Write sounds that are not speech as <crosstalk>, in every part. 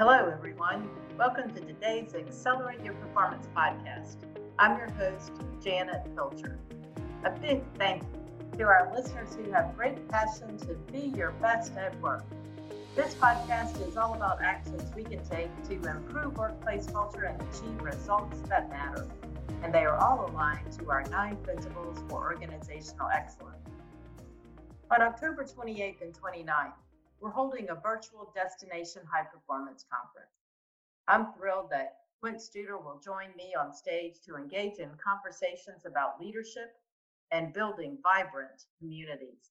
Hello, everyone. Welcome to today's Accelerate Your Performance podcast. I'm your host, Janet Pilcher. A big thank you to our listeners who have great passion to be your best at work. This podcast is all about actions we can take to improve workplace culture and achieve results that matter. And they are all aligned to our nine principles for organizational excellence. On October 28th and 29th, we're holding a virtual destination high performance conference. I'm thrilled that Quint Studer will join me on stage to engage in conversations about leadership and building vibrant communities.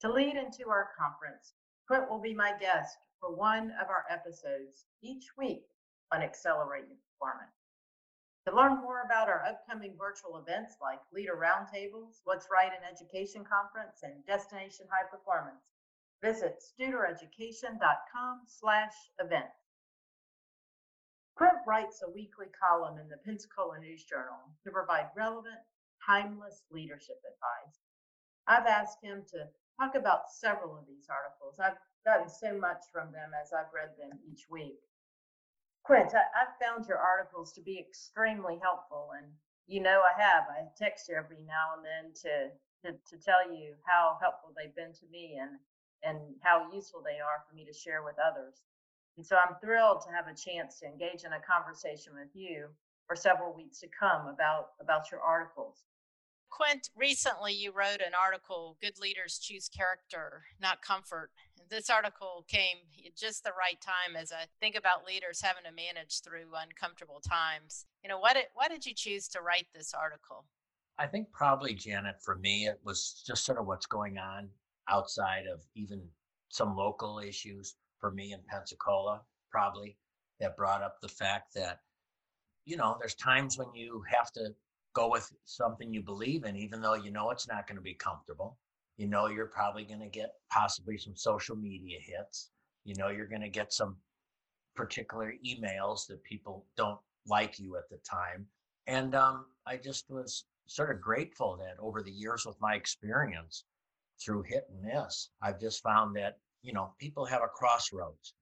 To lead into our conference, Quint will be my guest for one of our episodes each week on Accelerating Performance. To learn more about our upcoming virtual events like Leader Roundtables, What's Right in Education Conference, and Destination High Performance, Visit studereducation.com slash events. Quint writes a weekly column in the Pensacola News Journal to provide relevant, timeless leadership advice. I've asked him to talk about several of these articles. I've gotten so much from them as I've read them each week. Quint, I, have found your articles to be extremely helpful, and you know I have. I text you every now and then to, to, to tell you how helpful they've been to me, and and how useful they are for me to share with others. And so I'm thrilled to have a chance to engage in a conversation with you for several weeks to come about, about your articles. Quint, recently you wrote an article, Good Leaders Choose Character, Not Comfort. This article came at just the right time as I think about leaders having to manage through uncomfortable times. You know, why did, why did you choose to write this article? I think probably, Janet, for me, it was just sort of what's going on outside of even some local issues for me in Pensacola, probably that brought up the fact that, you know, there's times when you have to go with something you believe in, even though you know it's not going to be comfortable. You know, you're probably going to get possibly some social media hits. You know, you're going to get some particular emails that people don't like you at the time. And um, I just was sort of grateful that over the years with my experience, through hit and miss, I've just found that, you know, people have a crossroads.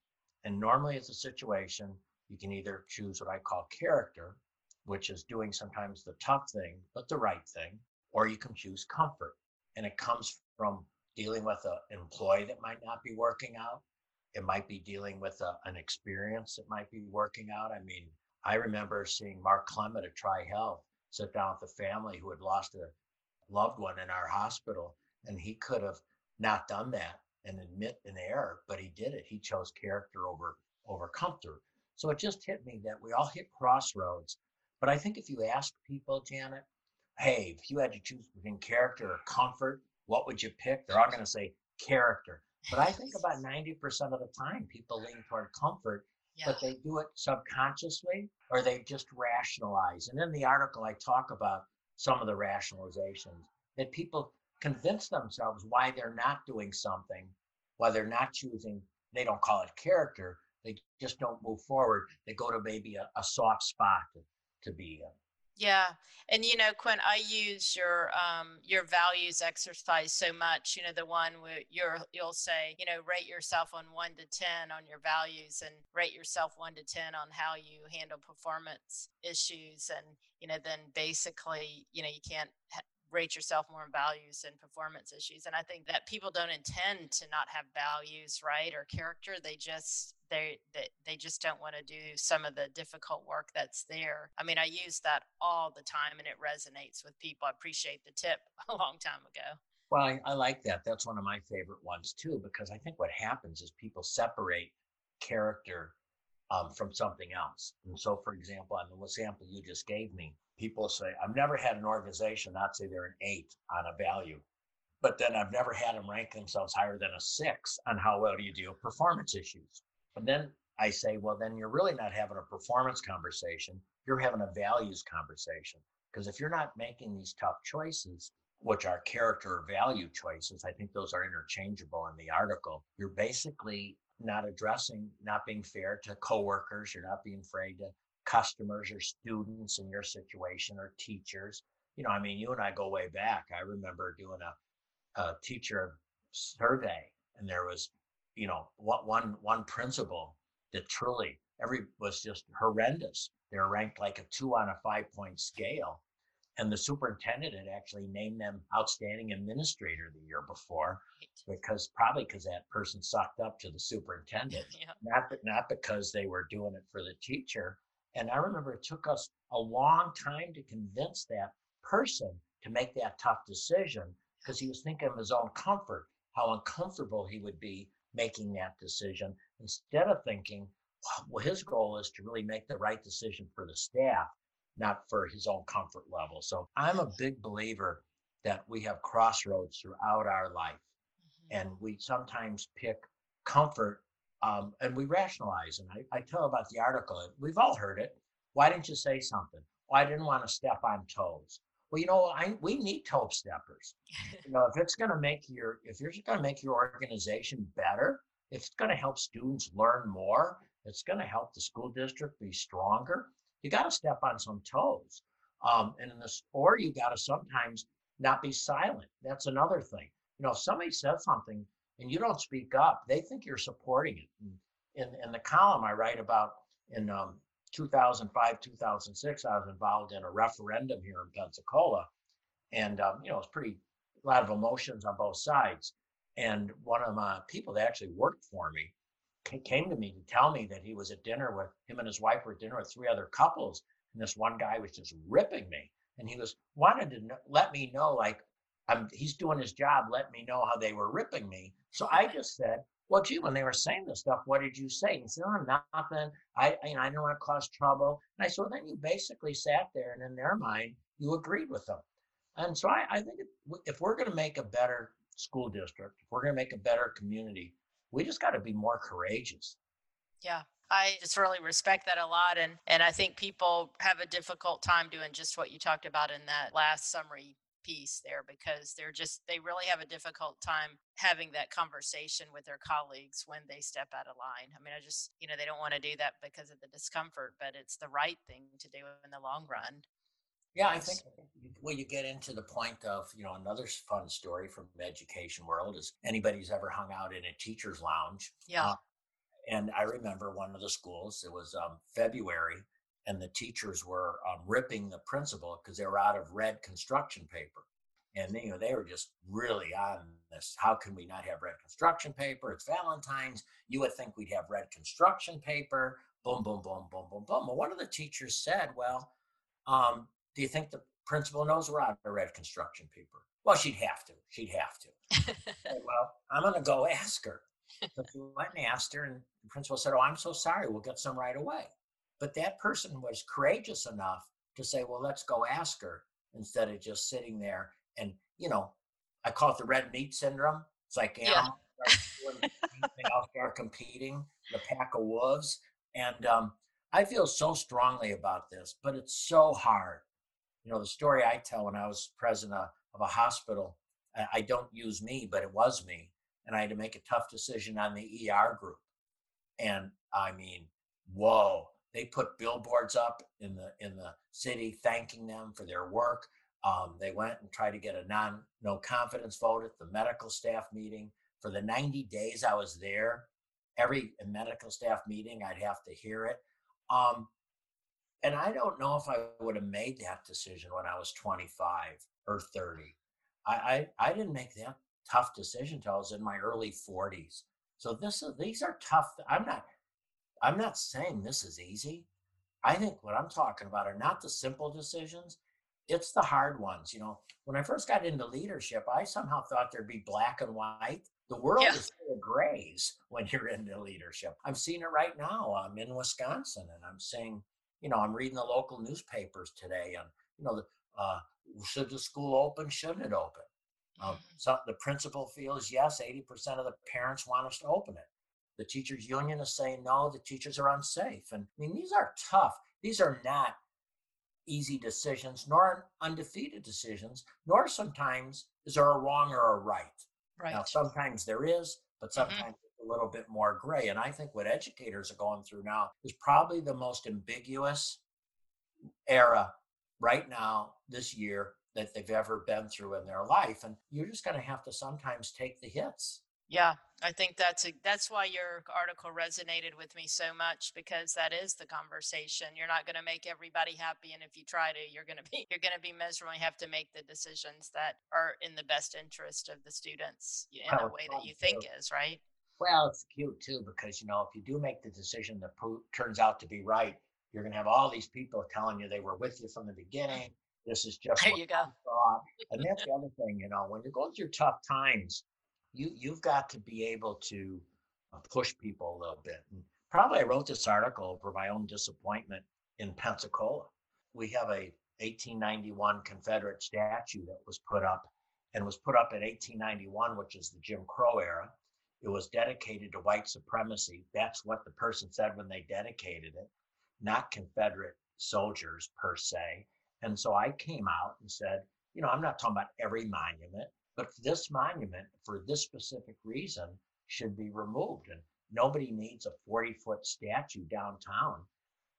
And normally it's a situation you can either choose what I call character, which is doing sometimes the tough thing, but the right thing, or you can choose comfort. And it comes from dealing with an employee that might not be working out. It might be dealing with a, an experience that might be working out. I mean, I remember seeing Mark Clement at Tri Health sit down with a family who had lost a loved one in our hospital and he could have not done that and admit an error, but he did it. He chose character over over comfort. So it just hit me that we all hit crossroads. But I think if you ask people, Janet, hey, if you had to choose between character or comfort, what would you pick? They're all going to say character. But I think about <laughs> 90% of the time people lean toward comfort, yeah. but they do it subconsciously or they just rationalize. And in the article, I talk about some of the rationalizations that people convince themselves why they're not doing something, why they're not choosing, they don't call it character, they just don't move forward. They go to maybe a, a soft spot to, to be in. Yeah, and you know, Quint, I use your um, your values exercise so much. You know, the one where you're you'll say, you know, rate yourself on one to ten on your values, and rate yourself one to ten on how you handle performance issues, and you know, then basically, you know, you can't rate yourself more in values and performance issues and i think that people don't intend to not have values right or character they just they they, they just don't want to do some of the difficult work that's there. I mean i use that all the time and it resonates with people i appreciate the tip <laughs> a long time ago. Well I, I like that that's one of my favorite ones too because i think what happens is people separate character um, from something else and so for example on the example you just gave me people say, I've never had an organization not say they're an eight on a value, but then I've never had them rank themselves higher than a six on how well do you deal with performance issues. But then I say, well, then you're really not having a performance conversation. You're having a values conversation. Because if you're not making these tough choices, which are character or value choices, I think those are interchangeable in the article. You're basically not addressing, not being fair to coworkers. You're not being afraid to customers or students in your situation or teachers. You know, I mean, you and I go way back. I remember doing a, a teacher survey, and there was, you know, what one one principal that truly every was just horrendous. They were ranked like a two on a five point scale. And the superintendent had actually named them outstanding administrator the year before because probably because that person sucked up to the superintendent, <laughs> yeah. not, not because they were doing it for the teacher. And I remember it took us a long time to convince that person to make that tough decision because he was thinking of his own comfort, how uncomfortable he would be making that decision instead of thinking, well, his goal is to really make the right decision for the staff, not for his own comfort level. So I'm a big believer that we have crossroads throughout our life. Mm-hmm. And we sometimes pick comfort um, and we rationalize. And I, I tell about the article, we've all heard it. Why didn't you say something? Well, I didn't want to step on toes. Well, you know, I, we need toe steppers. <laughs> you know, if it's going to make your, if you're going to make your organization better, if it's going to help students learn more, it's going to help the school district be stronger. You got to step on some toes. Um, and in this, or you got to sometimes not be silent. That's another thing. You know, if somebody says something and you don't speak up, they think you're supporting it. And in, in the column I write about in um, 2005, 2006, I was involved in a referendum here in Pensacola. And, um, you know, it's pretty, a lot of emotions on both sides. And one of my people that actually worked for me came to me to tell me that he was at dinner with him and his wife were at dinner with three other couples. And this one guy was just ripping me. And he was wanted to know, let me know, like, I'm, he's doing his job. Let me know how they were ripping me. So I just said, well, gee, when they were saying this stuff, what did you say? He said, oh, nothing. I, you know, I didn't want to cause trouble. And I said, well, then you basically sat there and in their mind, you agreed with them. And so I, I think if we're going to make a better school district, if we're going to make a better community, we just got to be more courageous. Yeah. I just really respect that a lot. And, and I think people have a difficult time doing just what you talked about in that last summary piece there because they're just they really have a difficult time having that conversation with their colleagues when they step out of line. I mean, I just, you know, they don't want to do that because of the discomfort, but it's the right thing to do in the long run. Yeah, I think well, you get into the point of, you know, another fun story from the education world is anybody's ever hung out in a teacher's lounge. Yeah. Uh, and I remember one of the schools, it was um, February, and the teachers were um, ripping the principal because they were out of red construction paper. And you know they were just really on this. How can we not have red construction paper? It's Valentine's. You would think we'd have red construction paper. Boom, boom, boom, boom, boom, boom. Well, one of the teachers said, "Well, um, do you think the principal knows we're out of red construction paper?" Well, she'd have to. She'd have to. <laughs> well, I'm going to go ask her. So she went and asked her, and the principal said, "Oh, I'm so sorry. We'll get some right away." But that person was courageous enough to say, well, let's go ask her instead of just sitting there. And, you know, I call it the red meat syndrome. It's like animals yeah. start, start competing, the pack of wolves. And um, I feel so strongly about this, but it's so hard. You know, the story I tell when I was president of a hospital, I don't use me, but it was me. And I had to make a tough decision on the ER group. And I mean, whoa, they put billboards up in the in the city thanking them for their work. Um, they went and tried to get a non no confidence vote at the medical staff meeting. For the 90 days I was there, every medical staff meeting I'd have to hear it. Um, and I don't know if I would have made that decision when I was 25 or 30. I, I, I didn't make that tough decision until I was in my early 40s. So this is these are tough. I'm not I'm not saying this is easy. I think what I'm talking about are not the simple decisions, it's the hard ones. You know, when I first got into leadership, I somehow thought there'd be black and white. The world yeah. is full of grays <laughs> when you're into leadership. I'm seeing it right now. I'm in Wisconsin and I'm seeing, you know, I'm reading the local newspapers today and, you know, uh, should the school open? Shouldn't it open? Um, so the principal feels yes. 80% of the parents want us to open it. The teachers union is saying no, the teachers are unsafe. And I mean, these are tough. These are not easy decisions, nor undefeated decisions, nor sometimes is there a wrong or a right. Right. Now, sometimes there is, but mm-hmm. sometimes mm-hmm. A little bit more gray. And I think what educators are going through now is probably the most ambiguous era right now this year that they've ever been through in their life. And you're just going to have to sometimes take the hits Yeah, I think that's a, that's why your article resonated with me so much because that is the conversation. You're not going to make everybody happy, and if you try to, you're going to be <laughs> you're going to be miserable. You have to make the decisions that are in the best interest of the students in a way that you think is right. Well, it's cute too because you know if you do make the decision that pro- turns out to be right, you're going to have all these people telling you they were with you from the beginning. This is <laughs> just there you go. And that's the <laughs> other thing, you know, when you're going through tough times, you you've got to be able to uh, push people a little bit. And probably I wrote this article for my own disappointment in Pensacola. We have a 1891 Confederate statue that was put up and was put up in 1891, which is the Jim Crow era. It was dedicated to white supremacy. That's what the person said when they dedicated it, not Confederate soldiers per se. And so I came out and said, you know, I'm not talking about every monument, but this monument, for this specific reason, should be removed. And nobody needs a 40 foot statue downtown,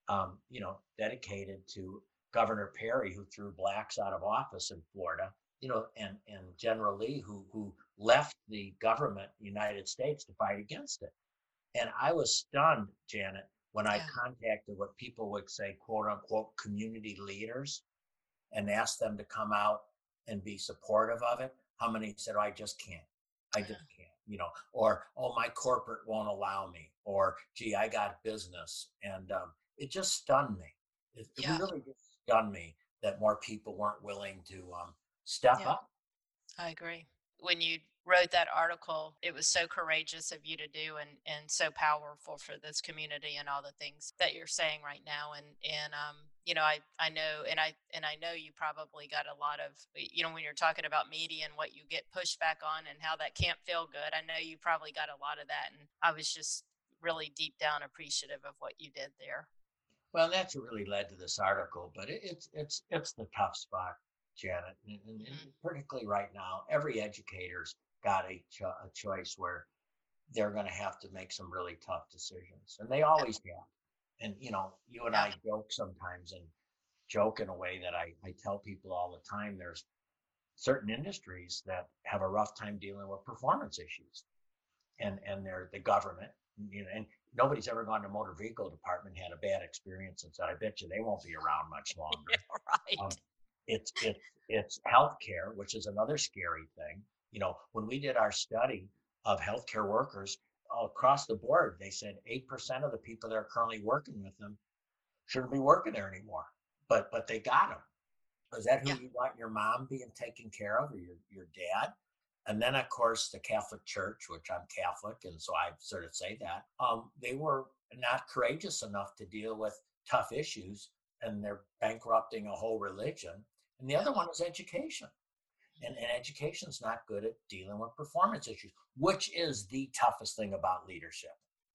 um, you know, dedicated to Governor Perry, who threw blacks out of office in Florida, you know, and, and General Lee, who, who left the government, United States, to fight against it. And I was stunned, Janet, when yeah. I contacted what people would say, quote unquote, community leaders and asked them to come out and be supportive of it how many said, oh, I just can't. I just can't, you know, or, oh, my corporate won't allow me, or, gee, I got business. And um, it just stunned me. It, yeah. it, really just stunned me that more people weren't willing to um, step up. I agree. When you wrote that article, it was so courageous of you to do and, and so powerful for this community and all the things that you're saying right now. And, and, um, you know, I, I know, and I, and I know you probably got a lot of, you know, when you're talking about media and what you get pushback on and how that can't feel good, I know you probably got a lot of that. And I was just really deep down appreciative of what you did there. Well, that's what really led to this article, but it, it's, it's, it's the tough spot, Janet, and, and, and mm-hmm. particularly right now, every educator's got a, cho- a choice where they're going to have to make some really tough decisions, and they always have and you know, you and I joke sometimes and joke in a way that I, I tell people all the time there's certain industries that have a rough time dealing with performance issues. And and they're the government, you know, and nobody's ever gone to motor vehicle department had a bad experience and said, I bet you they won't be around much <laughs> longer. yeah, right. Um, it's it's it's healthcare, which is another scary thing. You know, when we did our study of healthcare workers, across the board, they said 8% of the people that are currently working with them shouldn't be working there anymore. But but they got them. Is that who yeah. you want your mom being taken care of or your, your dad? And then, of course, the Catholic Church, which I'm Catholic, and so I sort of say that, um, they were not courageous enough to deal with tough issues and they're bankrupting a whole religion. And the other one is education and, and education's not good at dealing with performance issues, which is the toughest thing about leadership.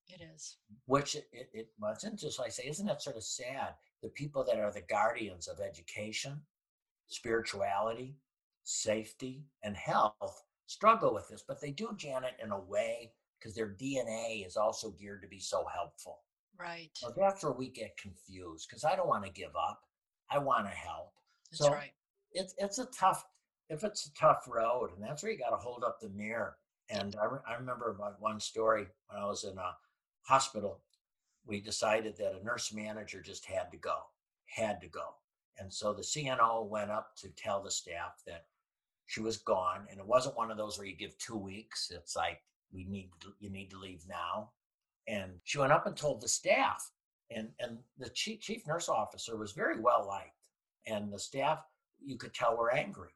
It is. Which it, it, it wasn't just like I say, isn't that sort of sad? The people that are the guardians of education, spirituality, safety, and health struggle with this, but they do, Janet, in a way because their DNA is also geared to be so helpful. Right. So that's where we get confused because I don't want to give up. I want to help. That's so right. It's it's a tough if it's a tough road, and that's where you got to hold up the mirror. And I, re- I remember one story when I was in a hospital, we decided that a nurse manager just had to go, had to go. And so the CNO went up to tell the staff that she was gone. And it wasn't one of those where you give two weeks. It's like, we need, you need to leave now. And she went up and told the staff. And, and the chief, chief nurse officer was very well liked. And the staff, you could tell, were angry.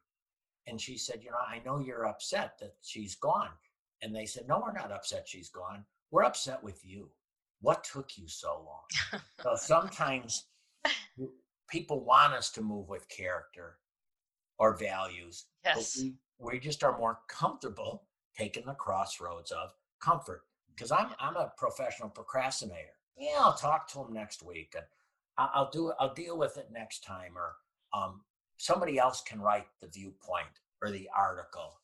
And she said, You know, I know you're upset that she's gone. And they said, No, we're not upset she's gone. We're upset with you. What took you so long? <laughs> so sometimes people want us to move with character or values. Yes. We, we just are more comfortable taking the crossroads of comfort. Because I'm I'm a professional procrastinator. Yeah, I'll talk to him next week, and I'll do I'll deal with it next time, or um, somebody else can write the viewpoint or the article.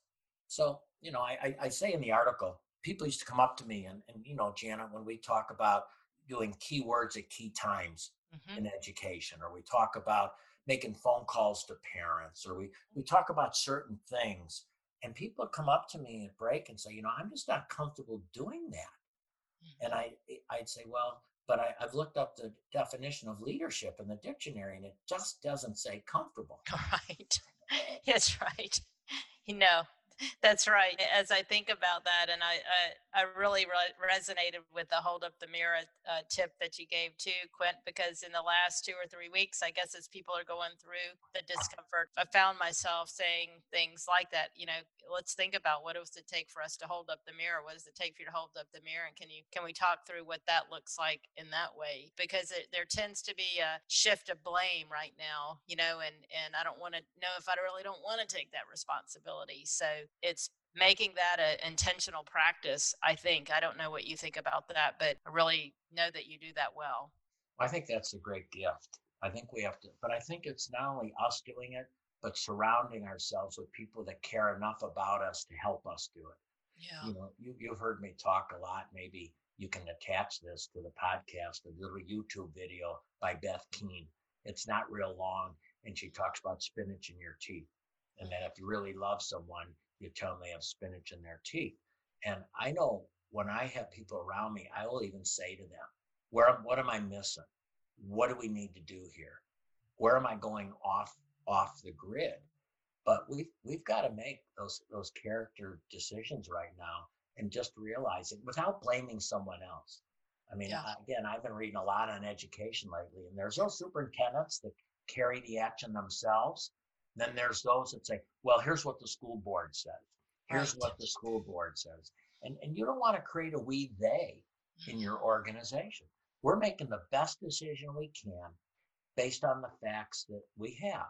So, you know, I, I, say in the article, people used to come up to me and, and you know, Janet, when we talk about doing keywords at key times mm-hmm. in education, or we talk about making phone calls to parents, or we, we talk about certain things. And people come up to me at break and say, you know, I'm just not comfortable doing that. And Mhm. I, I'd say, well, but I, I've looked up the definition of leadership in the dictionary, and it just doesn't say comfortable. <laughs> Right. <laughs> That's right. You know, that's right. As I think about that, and I I, I really re- resonated with the hold up the mirror uh, tip that you gave too, Quint, because in the last two or three weeks, I guess as people are going through the discomfort, I found myself saying things like that. You know, let's think about what does it take for us to hold up the mirror? What does it take for you to hold up the mirror? And can you can we talk through what that looks like in that way? Because it, there tends to be a shift of blame right now, you know, and and I don't want to know if I really don't want to take that responsibility. So it's making that an intentional practice. I think I don't know what you think about that, but I really know that you do that well. I think that's a great gift. I think we have to, but I think it's not only us doing it, but surrounding ourselves with people that care enough about us to help us do it. Yeah. You know, you, you've heard me talk a lot. Maybe you can attach this to the podcast, a little YouTube video by Beth Keene. It's not real long, and she talks about spinach in your teeth. And that if you really love someone, you tell them they have spinach in their teeth. And I know when I have people around me, I will even say to them, "Where, what am I missing? What do we need to do here? Where am I going off off the grid?" But we've we've got to make those those character decisions right now and just realize it without blaming someone else. I mean, Yeah. Again, I've been reading a lot on education lately, and there's no superintendents that carry the action themselves. Then there's those that say, "Well, here's what the school board says. Here's Right. what the school board says," and and you don't want to create a we they in your organization. We're making the best decision we can based on the facts that we have.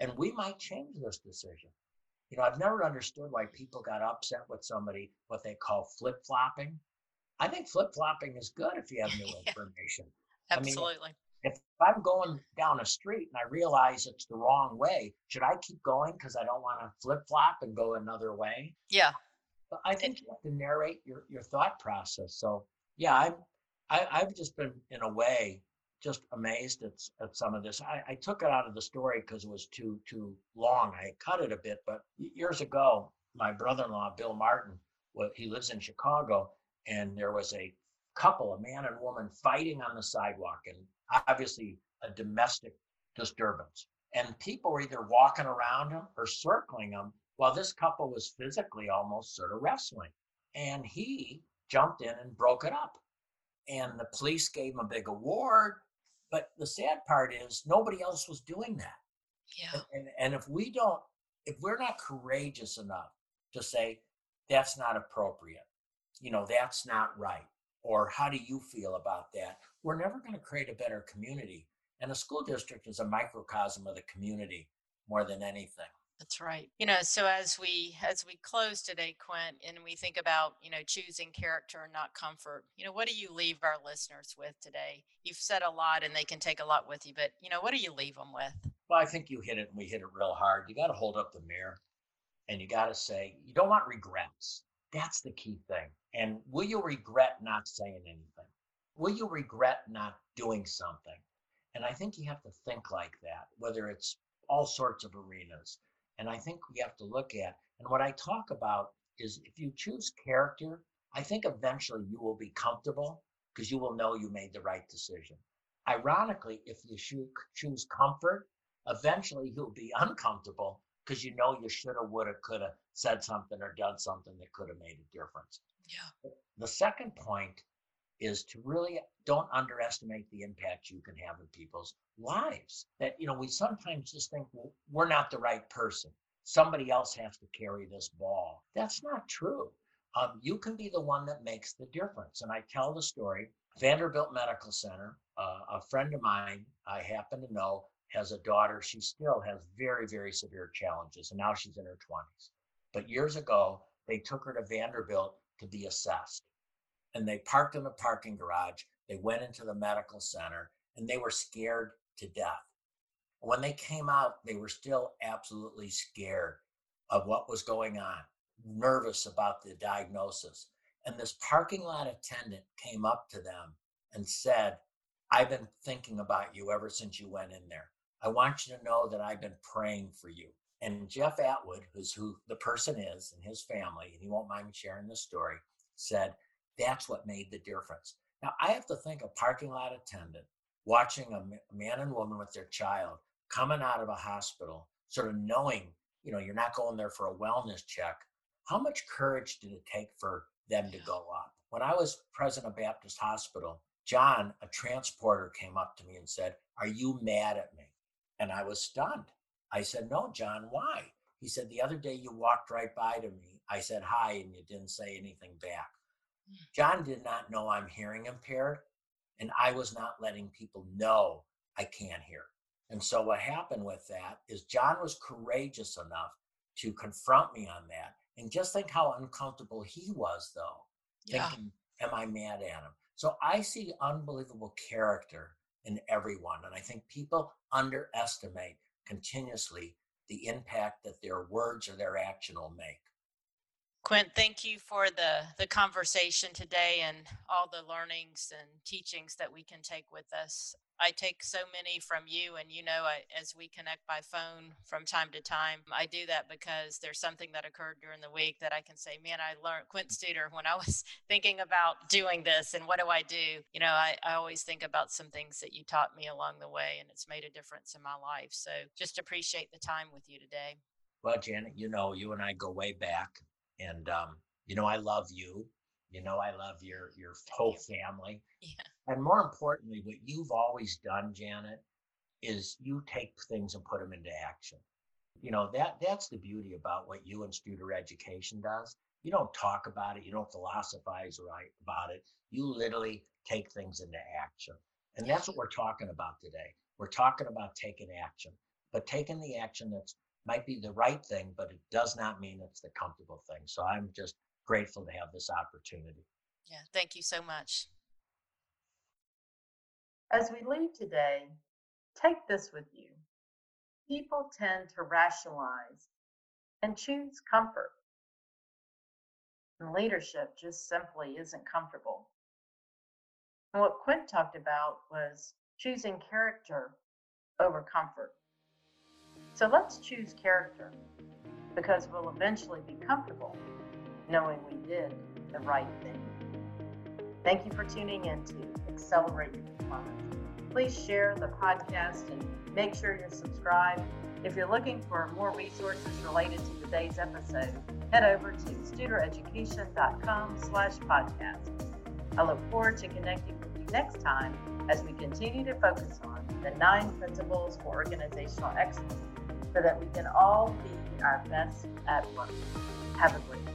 And we might change this decision. You know, I've never understood why people got upset with somebody, what they call flip flopping. I think flip flopping is good if you have new <laughs> Yeah. information. I mean, Absolutely. If I'm going down a street and I realize it's the wrong way, should I keep going because I don't want to flip flop and go another way? yeah. But I think you have to narrate your, your thought process. So yeah, I'm I, I've just been in a way just amazed at, at some of this. I, I took it out of the story because it was too too long. I cut it a bit, but years ago, my brother-in-law Bill Martin, well, he lives in Chicago, and there was a couple, a man and woman, fighting on the sidewalk, and obviously a domestic disturbance. And people were either walking around him or circling him while this couple was physically almost sort of wrestling. And he jumped in and broke it up. And the police gave him a big award. But the sad part is nobody else was doing that. Yeah. And, and, and if we don't, if we're not courageous enough to say, that's not appropriate, you know, that's not right, or how do you feel about that, we're never going to create a better community. And a school district is a microcosm of the community more than anything. That's right. You know, so as we as we close today, Quint, and we think about you know choosing character and not comfort, you know, what do you leave our listeners with today? You've said a lot, and they can take a lot with you, but you know, what do you leave them with? Well, I think you hit it and we hit it real hard. You got to hold up the mirror and you got to say, you don't want regrets. That's the key thing. And will you regret not saying anything? Will you regret not doing something? And I think you have to think like that, whether it's all sorts of arenas. And I think we have to look at, and what I talk about is if you choose character, I think eventually you will be comfortable because you will know you made the right decision. Ironically, if you choose comfort, eventually you'll be uncomfortable because you know you should have, would have, could have said something or done something that could have made a difference. Yeah. The second point is to really don't underestimate the impact you can have in people's lives. That, you know, we sometimes just think, well, we're not the right person. Somebody else has to carry this ball. That's not true. Um, you can be the one that makes the difference. And I tell the story Vanderbilt Medical Center, uh, a friend of mine I happen to know has a daughter. She still has very, very severe challenges, and now she's in her 20s. But years ago, they took her to Vanderbilt to be assessed. And they parked in the parking garage. They went into the medical center, and they were scared to death. When they came out, they were still absolutely scared of what was going on, nervous about the diagnosis. And this parking lot attendant came up to them and said, I've been thinking about you ever since you went in there. I want you to know that I've been praying for you. And Jeff Atwood, who's who the person is and his family, and he won't mind me sharing this story, said that's what made the difference. Now I have to think a parking lot attendant watching a man and woman with their child coming out of a hospital, sort of knowing, you know, you're not going there for a wellness check. How much courage did it take for them to go up? When I was president of Baptist Hospital, John, a transporter, came up to me and said, Are you mad at me? And I was stunned. I said, No, John, why? He said, The other day you walked right by to me. I said hi and you didn't say anything back. Hmm. John did not know I'm hearing impaired, and I was not letting people know I can't hear. And so what happened with that is John was courageous enough to confront me on that. And just think how uncomfortable he was, though, yeah. thinking, Am I mad at him? So I see unbelievable character in everyone. And I think people underestimate continuously the impact that their words or their action will make. Quint, thank you for the, the conversation today and all the learnings and teachings that we can take with us. I take so many from you, and you know, I, as we connect by phone from time to time, I do that because there's something that occurred during the week that I can say, man, I learned Quint Studer when I <laughs> was thinking about doing this, and what do I do? You know, I, I always think about some things that you taught me along the way, and it's made a difference in my life. So just appreciate the time with you today. Well, Janet, you know, you and I go way back, and um, you know, I love you. You know, I love your your whole family. Yeah. And more importantly, what you've always done, Janet, is you take things and put them into action. You know, that that's the beauty about what you and Studer Education does. You don't talk about it, you don't philosophize right about it. You literally take things into action. And that's what we're talking about today. We're talking about taking action, but taking the action that's might be the right thing, but it does not mean it's the comfortable thing. So I'm just grateful to have this opportunity. Yeah, thank you so much. As we leave today, take this with you. People tend to rationalize and choose comfort. And leadership just simply isn't comfortable. And what Quint talked about was choosing character over comfort. So let's choose character because we'll eventually be comfortable knowing we did the right thing. Thank you for tuning in to Accelerate Your Performance. Please share the podcast and make sure you're subscribed. If you're looking for more resources related to today's episode, head over to studereducation.com slash podcast. I look forward to connecting with you next time as we continue to focus on the nine principles for organizational excellence so that we can all be our best at work. Have a great day.